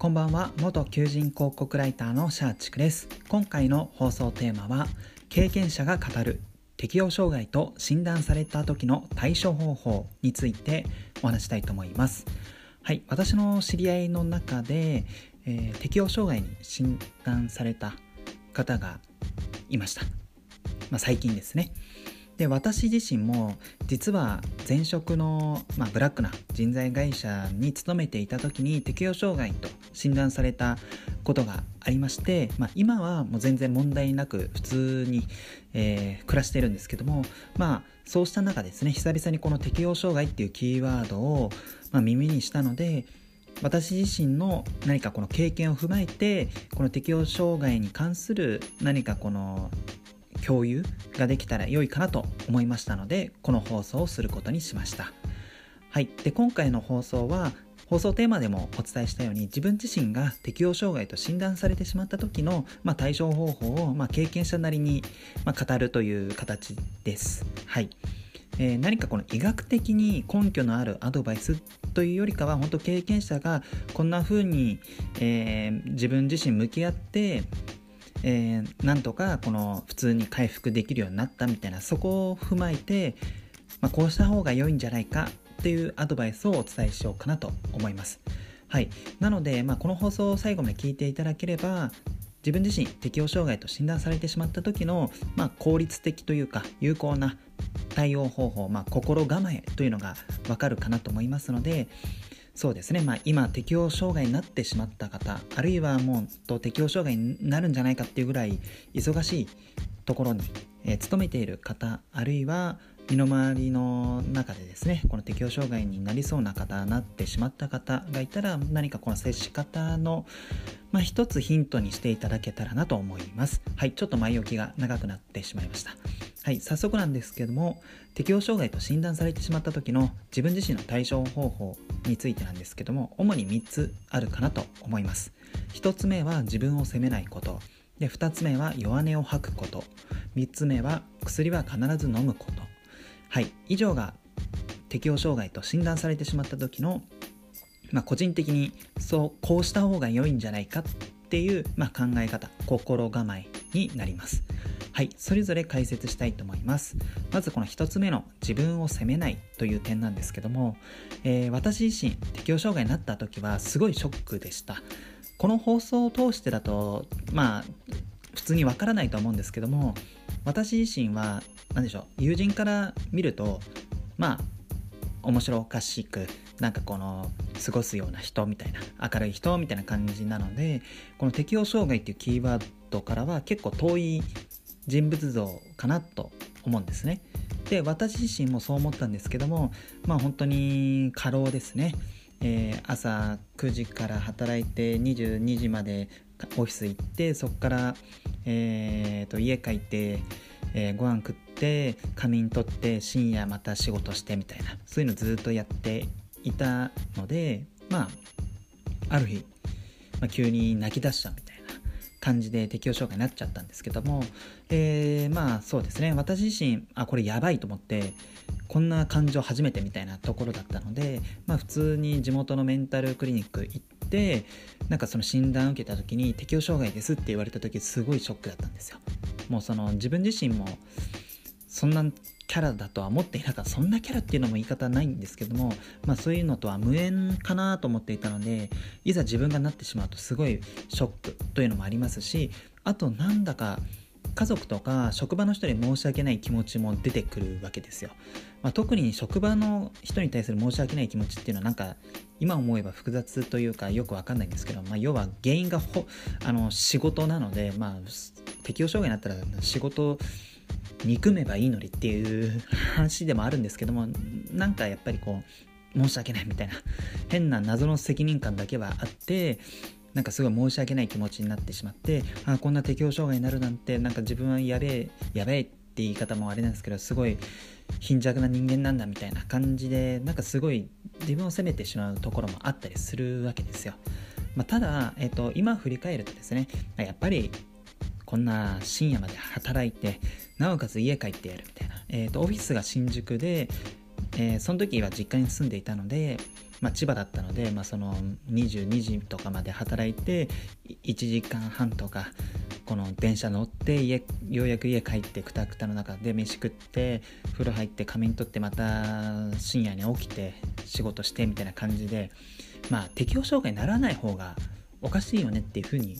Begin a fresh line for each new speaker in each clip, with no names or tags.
こんばんは。元求人広告ライターのシャーチクです。今回の放送テーマは経験者が語る適応障害と診断された時の対処方法についてお話したいと思います。はい私の知り合いの中で、えー、適応障害に診断された方がいました、まあ、最近ですね。で私自身も実は前職の、まあ、ブラックな人材会社に勤めていた時に適応障害と診断されたことがありまして、まあ、今はもう全然問題なく普通に、えー、暮らしてるんですけどもまあそうした中ですね久々にこの適応障害っていうキーワードを、まあ、耳にしたので私自身の何かこの経験を踏まえてこの適応障害に関する何かこの共有ができたら良いかなと思いましたのでこの放送をすることにしました。はい。で今回の放送は放送テーマでもお伝えしたように自分自身が適応障害と診断されてしまった時の、まあ、対処方法を、まあ、経験者なりに、まあ、語るという形です。はい。えー、何かこの医学的に根拠のあるアドバイスというよりかは本当経験者がこんな風に、えー、自分自身向き合ってえー、なんとかこの普通に回復できるようになったみたいなそこを踏まえて、まあ、こうした方が良いんじゃないかっていうアドバイスをお伝えしようかなと思います。はい、なので、まあ、この放送を最後まで聞いていただければ自分自身適応障害と診断されてしまった時の、まあ、効率的というか有効な対応方法、まあ、心構えというのがわかるかなと思いますので、そうですね、まあ、今適応障害になってしまった方あるいはもうと適応障害になるんじゃないかっていうぐらい忙しいところに、えー、勤めている方あるいは身の回りの中でですねこの適応障害になりそうな方なってしまった方がいたら何かこの接し方の、まあ、一つヒントにしていただけたらなと思います。はいちょっと前置きが長くなってしまいました。はい、早速なんですけども適応障害と診断されてしまった時の自分自身の対処方法についてなんですけども主に3つあるかなと思います。1つ目は自分を責めないこと。で2つ目は弱音を吐くこと。3つ目は薬は必ず飲むこと。はい以上が適応障害と診断されてしまった時の、まあ、個人的にそうこうした方が良いんじゃないかっていう、まあ、考え方心構えになりますはい、それぞれ解説したいと思います。まずこの1つ目の自分を責めないという点なんですけども、えー、私自身適応障害になった時はすごいショックでした。この放送を通してだと、まあ、普通にわからないと思うんですけども、私自身は、何でしょう、友人から見ると、まあ、面白おかしくなんかこの過ごすような人みたいな明るい人みたいな感じなのでこの適応障害っていうキーワードからは結構遠い人物像かなと思うんですね。で私自身もそう思ったんですけどもまあ本当に過労ですね、えー、朝9時から働いて22時までオフィス行ってそこから、えーと、家帰って、えー、ご飯食って仮眠取って深夜また仕事してみたいなそういうのずっとやっていたのでまあある日、まあ、急に泣き出したみたいな感じで適応障害になっちゃったんですけども、えー、まあそうですね。私自身あこれやばいと思ってこんな感情初めてみたいなところだったので、まあ、普通に地元のメンタルクリニック行ってなんかその診断受けた時に適応障害ですって言われた時すごいショックだったんですよ。もうその自分自身もそんなキャラだとは思っていなかったそんなキャラっていうのも言い方ないんですけども、まあ、そういうのとは無縁かなと思っていたのでいざ自分がなってしまうとすごいショックというのもありますしあとなんだか家族とか職場の人に申し訳ない気持ちも出てくるわけですよ、まあ、特に職場の人に対する申し訳ない気持ちっていうのはなんか今思えば複雑というかよくわかんないんですけど、まあ、要は原因がほあの仕事なので、まあ、適応障害になったら仕事憎めばいいのにっていう話でもあるんですけどもなんかやっぱりこう申し訳ないみたいな変な謎の責任感だけはあってなんかすごい申し訳ない気持ちになってしまってあこんな適応障害になるなんてなんか自分はやべえやべえって言い方もあれなんですけどすごい貧弱な人間なんだみたいな感じでなんかすごい自分を責めてしまうところもあったりするわけですよ。まあ、ただ、えっと、今振り返るとですねやっぱりこんな深夜まで働いてなおかつ家帰ってやるみたいな、えーと、オフィスが新宿でえー、その時は実家に住んでいたので、まあ、千葉だったので、まあ、その22時とかまで働いて1時間半とかこの電車乗って家ようやく家帰ってくたくたの中で飯食って風呂入って仮眠取ってまた深夜に起きて仕事してみたいな感じでまあ適応障害にならない方がおかしいよねっていうふうに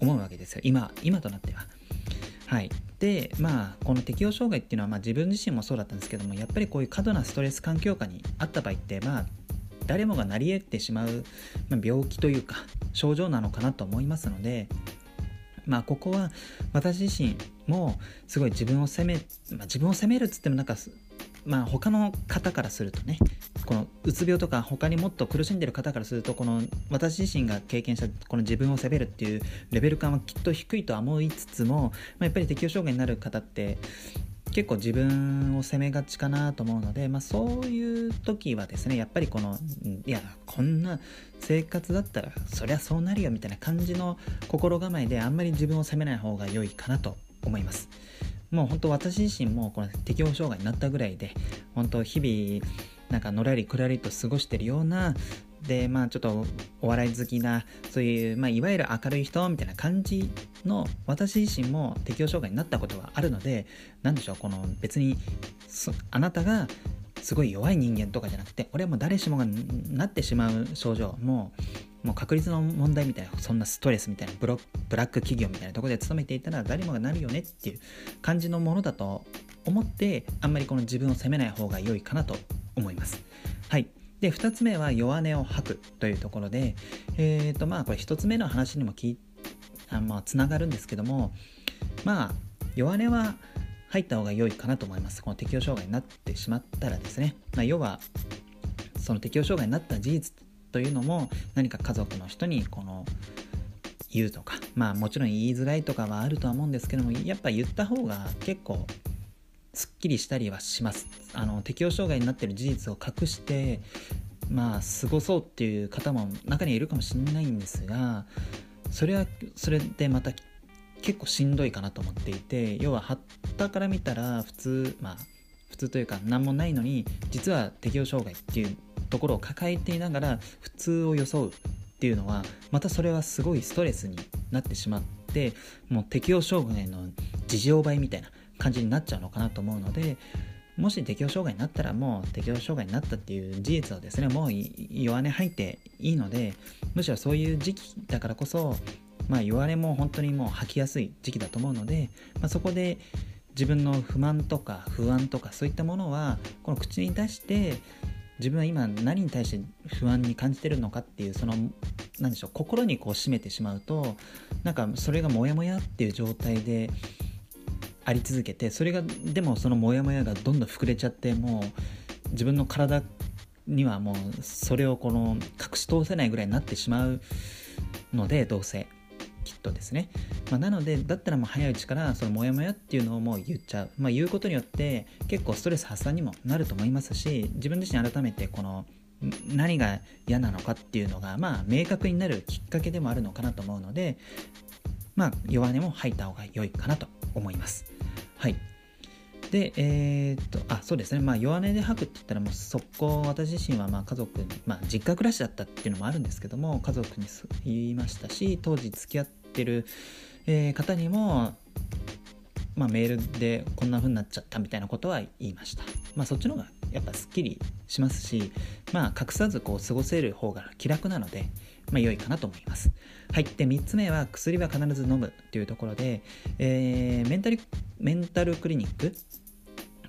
思うわけですよ今今となっては。はい、でまあこの適応障害っていうのは、まあ、自分自身もそうだったんですけどもやっぱりこういう過度なストレス環境下にあった場合ってまあ誰もがなり得てしまう、ま、病気というか症状なのかなと思いますのでまあここは私自身もすごい自分を責め、まあ、自分を責めるっつってもなんかまあ他の方からするとねこのうつ病とか他にもっと苦しんでる方からするとこの私自身が経験したこの自分を責めるっていうレベル感はきっと低いとは思いつつも、まあ、やっぱり適応障害になる方って結構自分を責めがちかなと思うので、まあ、そういう時はですねやっぱりこのいやこんな生活だったらそりゃそうなるよみたいな感じの心構えであんまり自分を責めない方が良いかなと思います。もう本当私自身もこの適応障害になったぐらいで本当日々なんかのらりくらりと過ごしてるようなでまあちょっとお笑い好きなそういう、まあ、いわゆる明るい人みたいな感じの私自身も適応障害になったことはあるので何でしょうこの別にあなたがすごい弱い人間とかじゃなくて俺はもう誰しもがなってしまう症状もうもう確率の問題みたいなそんなストレスみたいなブロブラック企業みたいなところで勤めていたら誰もがなるよねっていう感じのものだと思ってあんまりこの自分を責めない方が良いかなと思います。はい。で、2つ目は弱音を吐くというところで、えっ、ー、と、まあ、これ1つ目の話にもきあまあ、つながるんですけども、まあ、弱音は入った方が良いかなと思います。この適応障害になってしまったらですね。まあ、要は、その適応障害になった事実というのも、何か家族の人に、この、言うとか、まあもちろん言いづらいとかはあるとは思うんですけども、やっぱ言った方が結構すっきりしたりはします。あの適応障害になってる事実を隠してまあ過ごそうっていう方も中にはいるかもしれないんですがそれはそれでまた結構しんどいかなと思っていて要ははったから見たら普通まあ普通というか何もないのに実は適応障害っていうところを抱えていながら普通を装うっていうのはまたそれはすごいストレスになってしまってもう適応障害の事情倍みたいな感じになっちゃうのかなと思うのでもし適応障害になったらもう適応障害になったっていう事実はですねもう弱音吐いていいのでむしろそういう時期だからこそまあ弱音も本当にもう吐きやすい時期だと思うので、まあ、そこで自分の不満とか不安とかそういったものはこの口に出して自分は今何に対して不安に感じてるのかっていうその何でしょう心にこう締めてしまうとなんかそれがモヤモヤっていう状態であり続けてそれがでもそのモヤモヤがどんどん膨れちゃってもう自分の体にはもうそれをこの隠し通せないぐらいになってしまうのでどうせきっとですね、まあ、なのでだったらもう早いうちからそのモヤモヤっていうのをもう言っちゃう、まあ、言うことによって結構ストレス発散にもなると思いますし自分自身改めてこの何が嫌なのかっていうのがまあ明確になるきっかけでもあるのかなと思うのでまあ弱音も吐いた方が良いかなと。思います。はい。で、えー、っと、あ、そうですね。まあ、弱音で吐くって言ったら、もう速攻、私自身は、まあ、家族に、まあ、実家暮らしだったっていうのもあるんですけども、家族に言いましたし、当時付き合ってる、えー、方にも、まあ、メールでこんな風になっちゃったみたいなことは言いました。まあ、そっちの方がやっぱすっきりしますし、まあ、隠さずこう過ごせる方が気楽なので、まあ、良いかなと思います。はい。で、3つ目は、薬は必ず飲むというところで、えー、メンタル、メンタルクリニック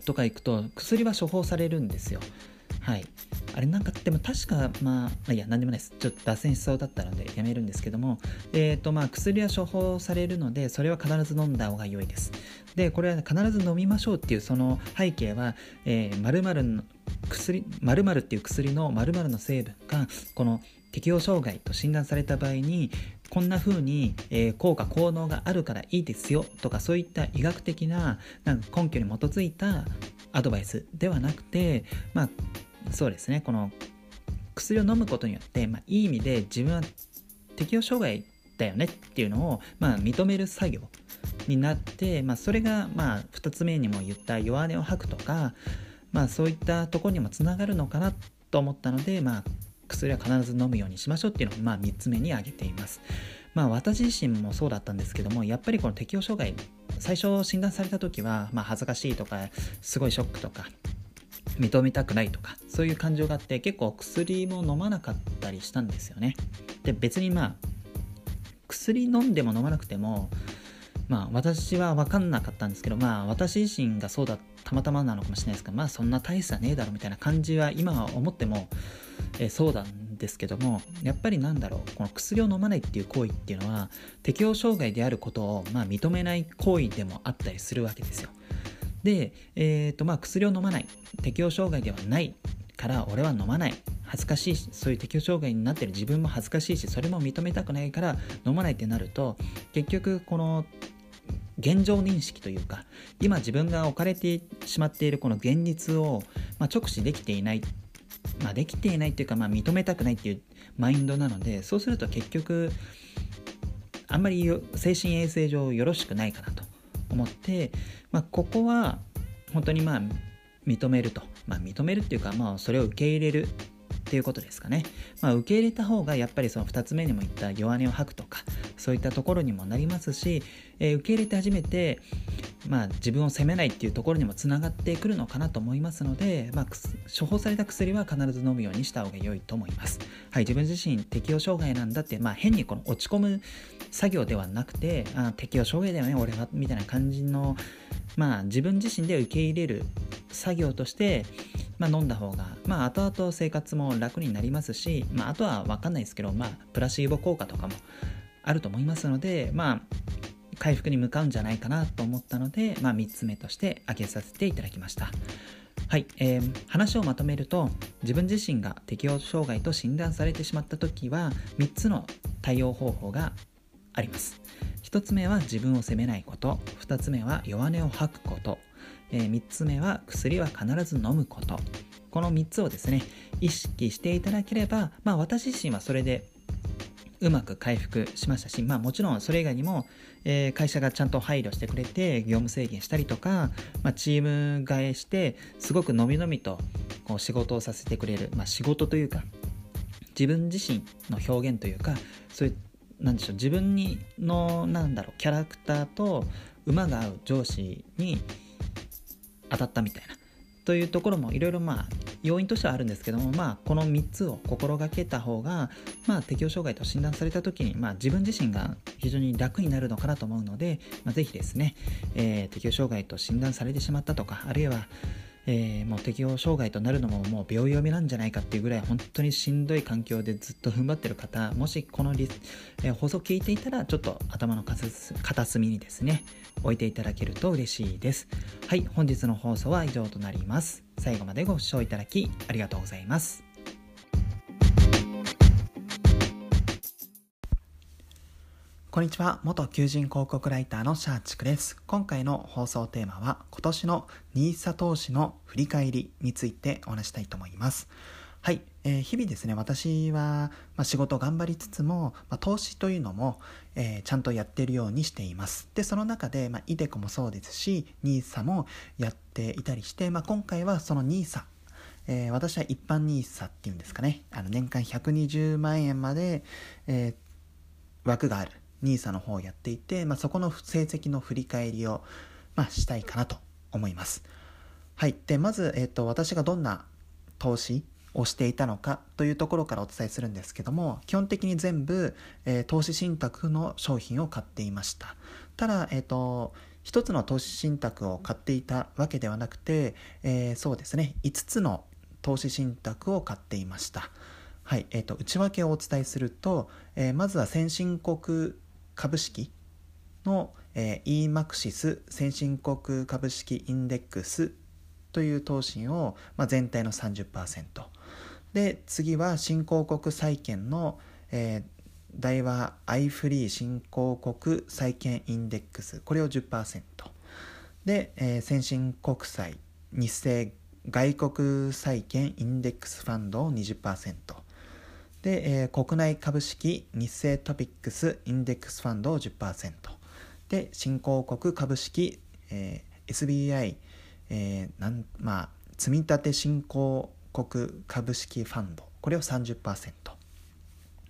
とか行くと、薬は処方されるんですよ。はい。あれなんか、でも確か、まあ、いや、なんでもないです。ちょっと脱線しそうだったのでやめるんですけども、えっ、ー、と、まあ、薬は処方されるので、それは必ず飲んだ方が良いです。で、これは必ず飲みましょうっていうその背景は、えー、〇〇の薬、〇〇っていう薬の〇〇の成分が、この適応障害と診断された場合にこんな風に、えー、効果効能があるからいいですよとかそういった医学的ななんか根拠に基づいたアドバイスではなくてまあそうですねこの薬を飲むことによって、まあ、いい意味で自分は適応障害だよねっていうのを、まあ、認める作業になって、まあ、それが、まあ、2つ目にも言った弱音を吐くとかまあ、そういったところにもつながるのかなと思ったので、まあ、薬は必ず飲むようにしましょうっていうのを、まあ、3つ目に挙げています。まあ、私自身もそうだったんですけどもやっぱりこの適応障害最初診断された時は、まあ、恥ずかしいとかすごいショックとか認めたくないとかそういう感情があって結構薬も飲まなかったりしたんですよね。で別にまあ薬飲んでも飲まなくてもまあ私は分かんなかったんですけどまあ私自身がそうだたまたまなのかもしれないですけどまあそんな大差ねえだろみたいな感じは今は思っても、え、そうなんですけどもやっぱりなんだろうこの薬を飲まないっていう行為っていうのは適応障害であることを、まあ、認めない行為でもあったりするわけですよ。で、えーとまあ、薬を飲まない。適応障害ではないから俺は飲まない。恥ずかしいしそういう適応障害になってる。自分も恥ずかしいしそれも認めたくないから飲まないってなると結局この現状認識というか今自分が置かれてしまっているこの現実を、まあ、直視できていない、まあ、できていないっていうか、まあ、認めたくないっていうマインドなのでそうすると結局あんまり精神衛生上よろしくないかなと。思って、まあ、ここは本当にまあ認めると、まあ、認めるっていうか、まあ、それを受け入れるっていうことですかね、まあ、受け入れた方がやっぱりその2つ目にも言った弱音を吐くとかそういったところにもなりますし、えー、受け入れて初めて、まあ、自分を責めないっていうところにもつながってくるのかなと思いますので、まあ、処方された薬は必ず飲むようにした方が良いと思います。はい、自分自身適応障害なんだって、まあ、変にこの落ち込む作業ではなくてあ適応障害だよね俺はみたいな感じの、まあ、自分自身で受け入れる作業としてまあ、飲んだ方が、まあ、後々生活も楽になりますし、まあ、あとは分かんないですけど、まあ、プラシーボ効果とかもあると思いますので、まあ、回復に向かうんじゃないかなと思ったので、まあ、3つ目として挙げさせていただきました。はい、えー、話をまとめると自分自身が適応障害と診断されてしまった時は3つの対応方法があります。1つ目は自分を責めないこと。2つ目は弱音を吐くこと。えー、3つ目は薬は必ず飲むこと。この3つをですね意識していただければ、まあ、私自身はそれでうまく回復しましたし、まあ、もちろんそれ以外にも、えー、会社がちゃんと配慮してくれて業務制限したりとか、まあ、チーム替えしてすごくのびのびとこう仕事をさせてくれる、まあ、仕事というか自分自身の表現というかそういうなんでしょう自分にのなんだろうキャラクターと馬が合う上司に当たったみたいな。というところもいろいろまあ要因としてはあるんですけども、まあ、この3つを心がけた方が、まあ、適応障害と診断された時に、まあ、自分自身が非常に楽になるのかなと思うので、まあ、ぜひですね、えー、適応障害と診断されてしまったとかあるいはえー、もう適応障害となるのももう秒読みなんじゃないかっていうぐらい本当にしんどい環境でずっと踏ん張ってる方もしこのリ、えー、放送聞いていたらちょっと頭の片隅にですね置いていただけると嬉しいです。はい本日の放送は以上となります。最後までご視聴いただきありがとうございます。こんにちは。元求人広告ライターのシャーチクです。今回の放送テーマは、今年の NISA 投資の振り返りについてお話したいと思います。はい。えー、日々ですね、私は、まあ、仕事頑張りつつも、まあ、投資というのも、えー、ちゃんとやってるようにしています。で、その中で、まあ、イデコもそうですし、NISA もやっていたりして、まあ、今回はその NISA、えー、私は一般 NISA っていうんですかね、あの年間120万円まで、え枠がある NISA の方をやっていて、まあ、そこの成績の振り返りを、まあ、したいかなと思います。はい。で、まず、えっ、ー、と、私がどんな投資をしていたのかというところからお伝えするんですけども、基本的に全部、えー、投資信託の商品を買っていました。ただ、えっ、ー、と、一つの投資信託を買っていたわけではなくて、えー、そうですね、5つの投資信託を買っていました。はい、えっ、と、内訳をお伝えすると、えまずは先進国株式の、えー、EMAXIS 先進国株式インデックスという投信を、まあ、全体の30%で次は新興国債券の、えー、大和アイフリー新興国債券インデックス。これを10%で、えー、先進国債ニッセイ外国債券インデックスファンドを20%で、えー、国内株式日清トピックスインデックスファンドを10%で新興国株式、えー、SBI、えー、なんまあ積立新興国株式ファンド。これを30%、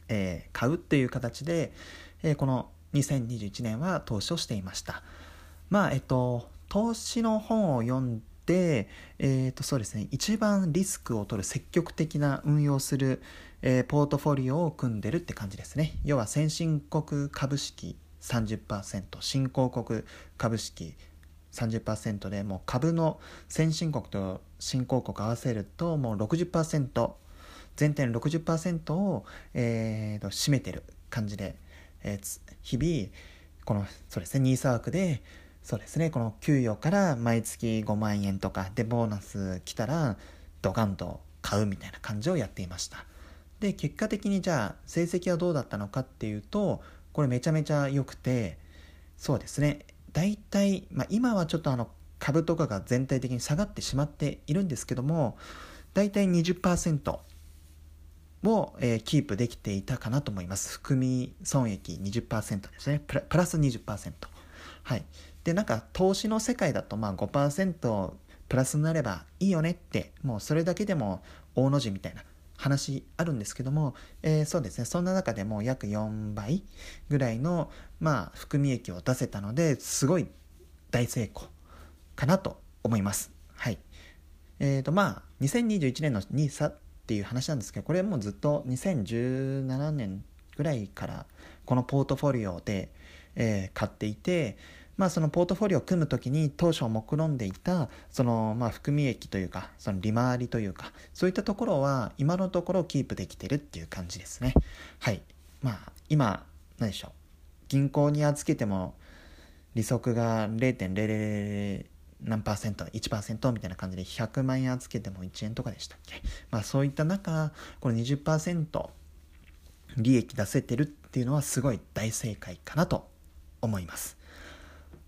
えー、買うっていう形で、えー、この2021年は投資をしていました。まあえっと投資の本を読んで、えー、とそうですね一番リスクを取る積極的な運用する、えー、ポートフォリオを組んでるって感じですね。要は先進国株式30%新興国株式30%でもう株の先進国と新興国合わせるともう60%全体の60%を、えー、と占めてる感じで、えー、日々このそうですね NISA 枠でそうですねこの給与から毎月5万円とかでボーナス来たらドカンと買うみたいな感じをやっていました。で結果的にじゃあ成績はどうだったのかっていうとこれめちゃめちゃ良くてそうですね。大体、まあ、今はちょっとあの株とかが全体的に下がってしまっているんですけども大体20%を、えー、キープできていたかなと思います。含み損益20%ですね。プラス20%はい。でなんか投資の世界だとまあ5%プラスになればいいよねってもうそれだけでも大の字みたいな話あるんですけども、えー、そうですねそんな中でも約4倍ぐらいの、まあ、含み益を出せたのですごい大成功かなと思います。はいえーとまあ、2021年の NISA っていう話なんですけどこれもうずっと2017年ぐらいからこのポートフォリオで、えー、買っていてまあ、そのポートフォリオを組む時に当初目論んでいたそのまあ含み益というかその利回りというかそういったところは今のところキープできてるっていう感じですね。はい。まあ今何でしょう。銀行に預けても利息が0.00何パーセント1%みたいな感じで100万円預けても1円とかでしたっけ？まあそういった中この20%利益出せてるっていうのはすごい大正解かなと思います。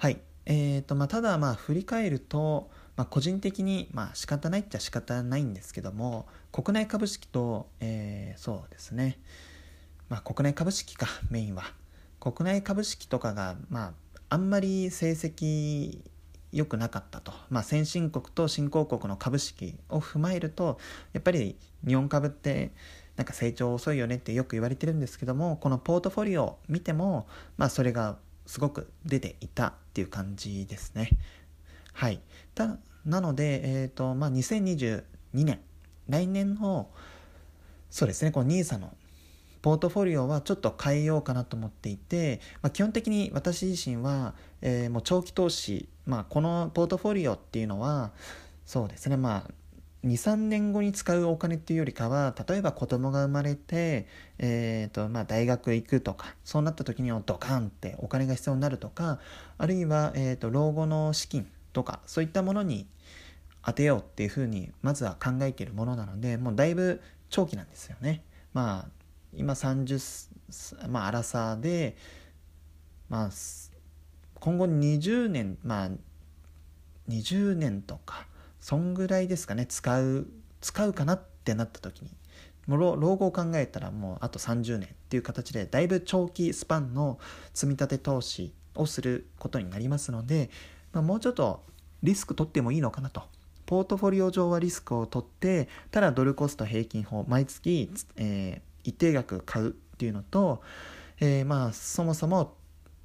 はい。えーとまあ、ただまあ振り返ると、まあ、個人的にまあ仕方ないっちゃ仕方ないんですけども国内株式と、えー、そうですね、まあ、国内株式かメインは。国内株式とかがまああんまり成績良くなかったと、まあ、先進国と新興国の株式を踏まえるとやっぱり日本株ってなんか成長遅いよねってよく言われてるんですけどもこのポートフォリオを見ても、まあ、それがすごく出ていたっていう感じですね。はい。たなので、えっ、ー、と、まあ、2022年、来年の、そうですね、この NISA のポートフォリオはちょっと変えようかなと思っていて、まあ、基本的に私自身は、えー、もう長期投資、まあ、このポートフォリオっていうのはそうですねまあ23年後に使うお金っていうよりかは例えば子供が生まれて、えーとまあ、大学行くとかそうなった時にはドカンってお金が必要になるとかあるいは、えーと、老後の資金とかそういったものに当てようっていうふうにまずは考えているものなのでもうだいぶ長期なんですよね。まあ今30まあ荒さでまあ今後20年まあ20年とかそんぐらいですかね。使う使うかなってなった時に。もう老後を考えたらもうあと30年っていう形でだいぶ長期スパンの積み立て投資をすることになりますので、まあ、もうちょっとリスク取ってもいいのかなと。ポートフォリオ上はリスクを取ってただドルコスト平均法毎月、えー、一定額買うっていうのと、えー、まあそもそも、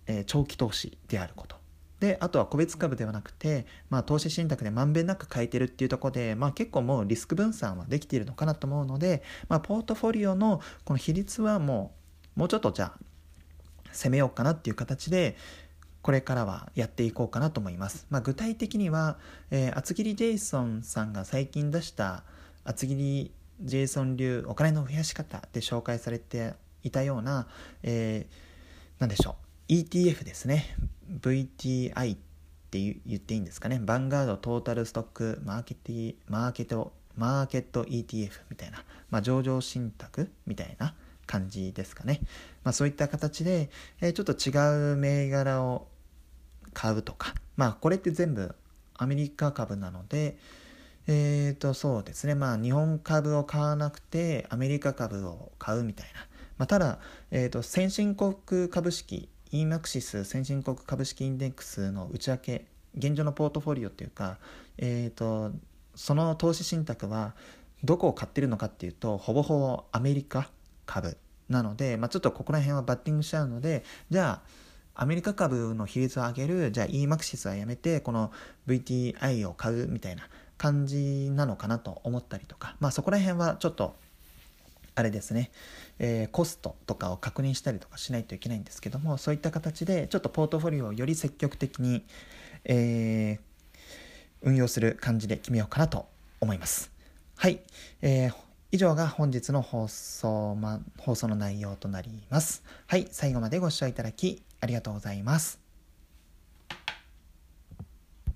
えー、長期投資であること。であとは個別株ではなくて、まあ、投資信託でまんべんなく変えてるっていうところで、まあ、結構もうリスク分散はできているのかなと思うので、まあ、ポートフォリオのこの比率はもうもうちょっとじゃあ攻めようかなっていう形でこれからはやっていこうかなと思います。まあ、具体的には、えー、厚切りジェイソンさんが最近出した厚切りジェイソン流お金の増やし方で紹介されていたような、えー、何でしょう ETF ですね VTI って言っていいんですかね。バンガードトータルストックマーケティマーケットマーケット ETF みたいな、まあ、上場信託みたいな感じですかね。まあ、そういった形で、えー、ちょっと違う銘柄を買うとか、まあこれって全部アメリカ株なので、えっ、ー、とそうですね、まあ日本株を買わなくてアメリカ株を買うみたいな。まあ、ただ、えーと先進国株式 EMAXIS 先進国株式インデックスの内訳現状のポートフォリオっていうか、えーと、その投資信託はどこを買ってるのかっていうとほぼほぼアメリカ株なので、まあ、ちょっとここら辺はバッティングしちゃうのでじゃあアメリカ株の比率を上げるじゃあ EMAXIS はやめてこの VTI を買うみたいな感じなのかなと思ったりとかまあそこら辺はちょっとあれですね、えー、コストとかを確認したりとかしないといけないんですけどもそういった形でちょっとポートフォリオをより積極的に、えー、運用する感じで決めようかなと思います。はい、えー、以上が本日の放送,、ま、放送の内容となります。はい、最後までご視聴いただきありがとうございます。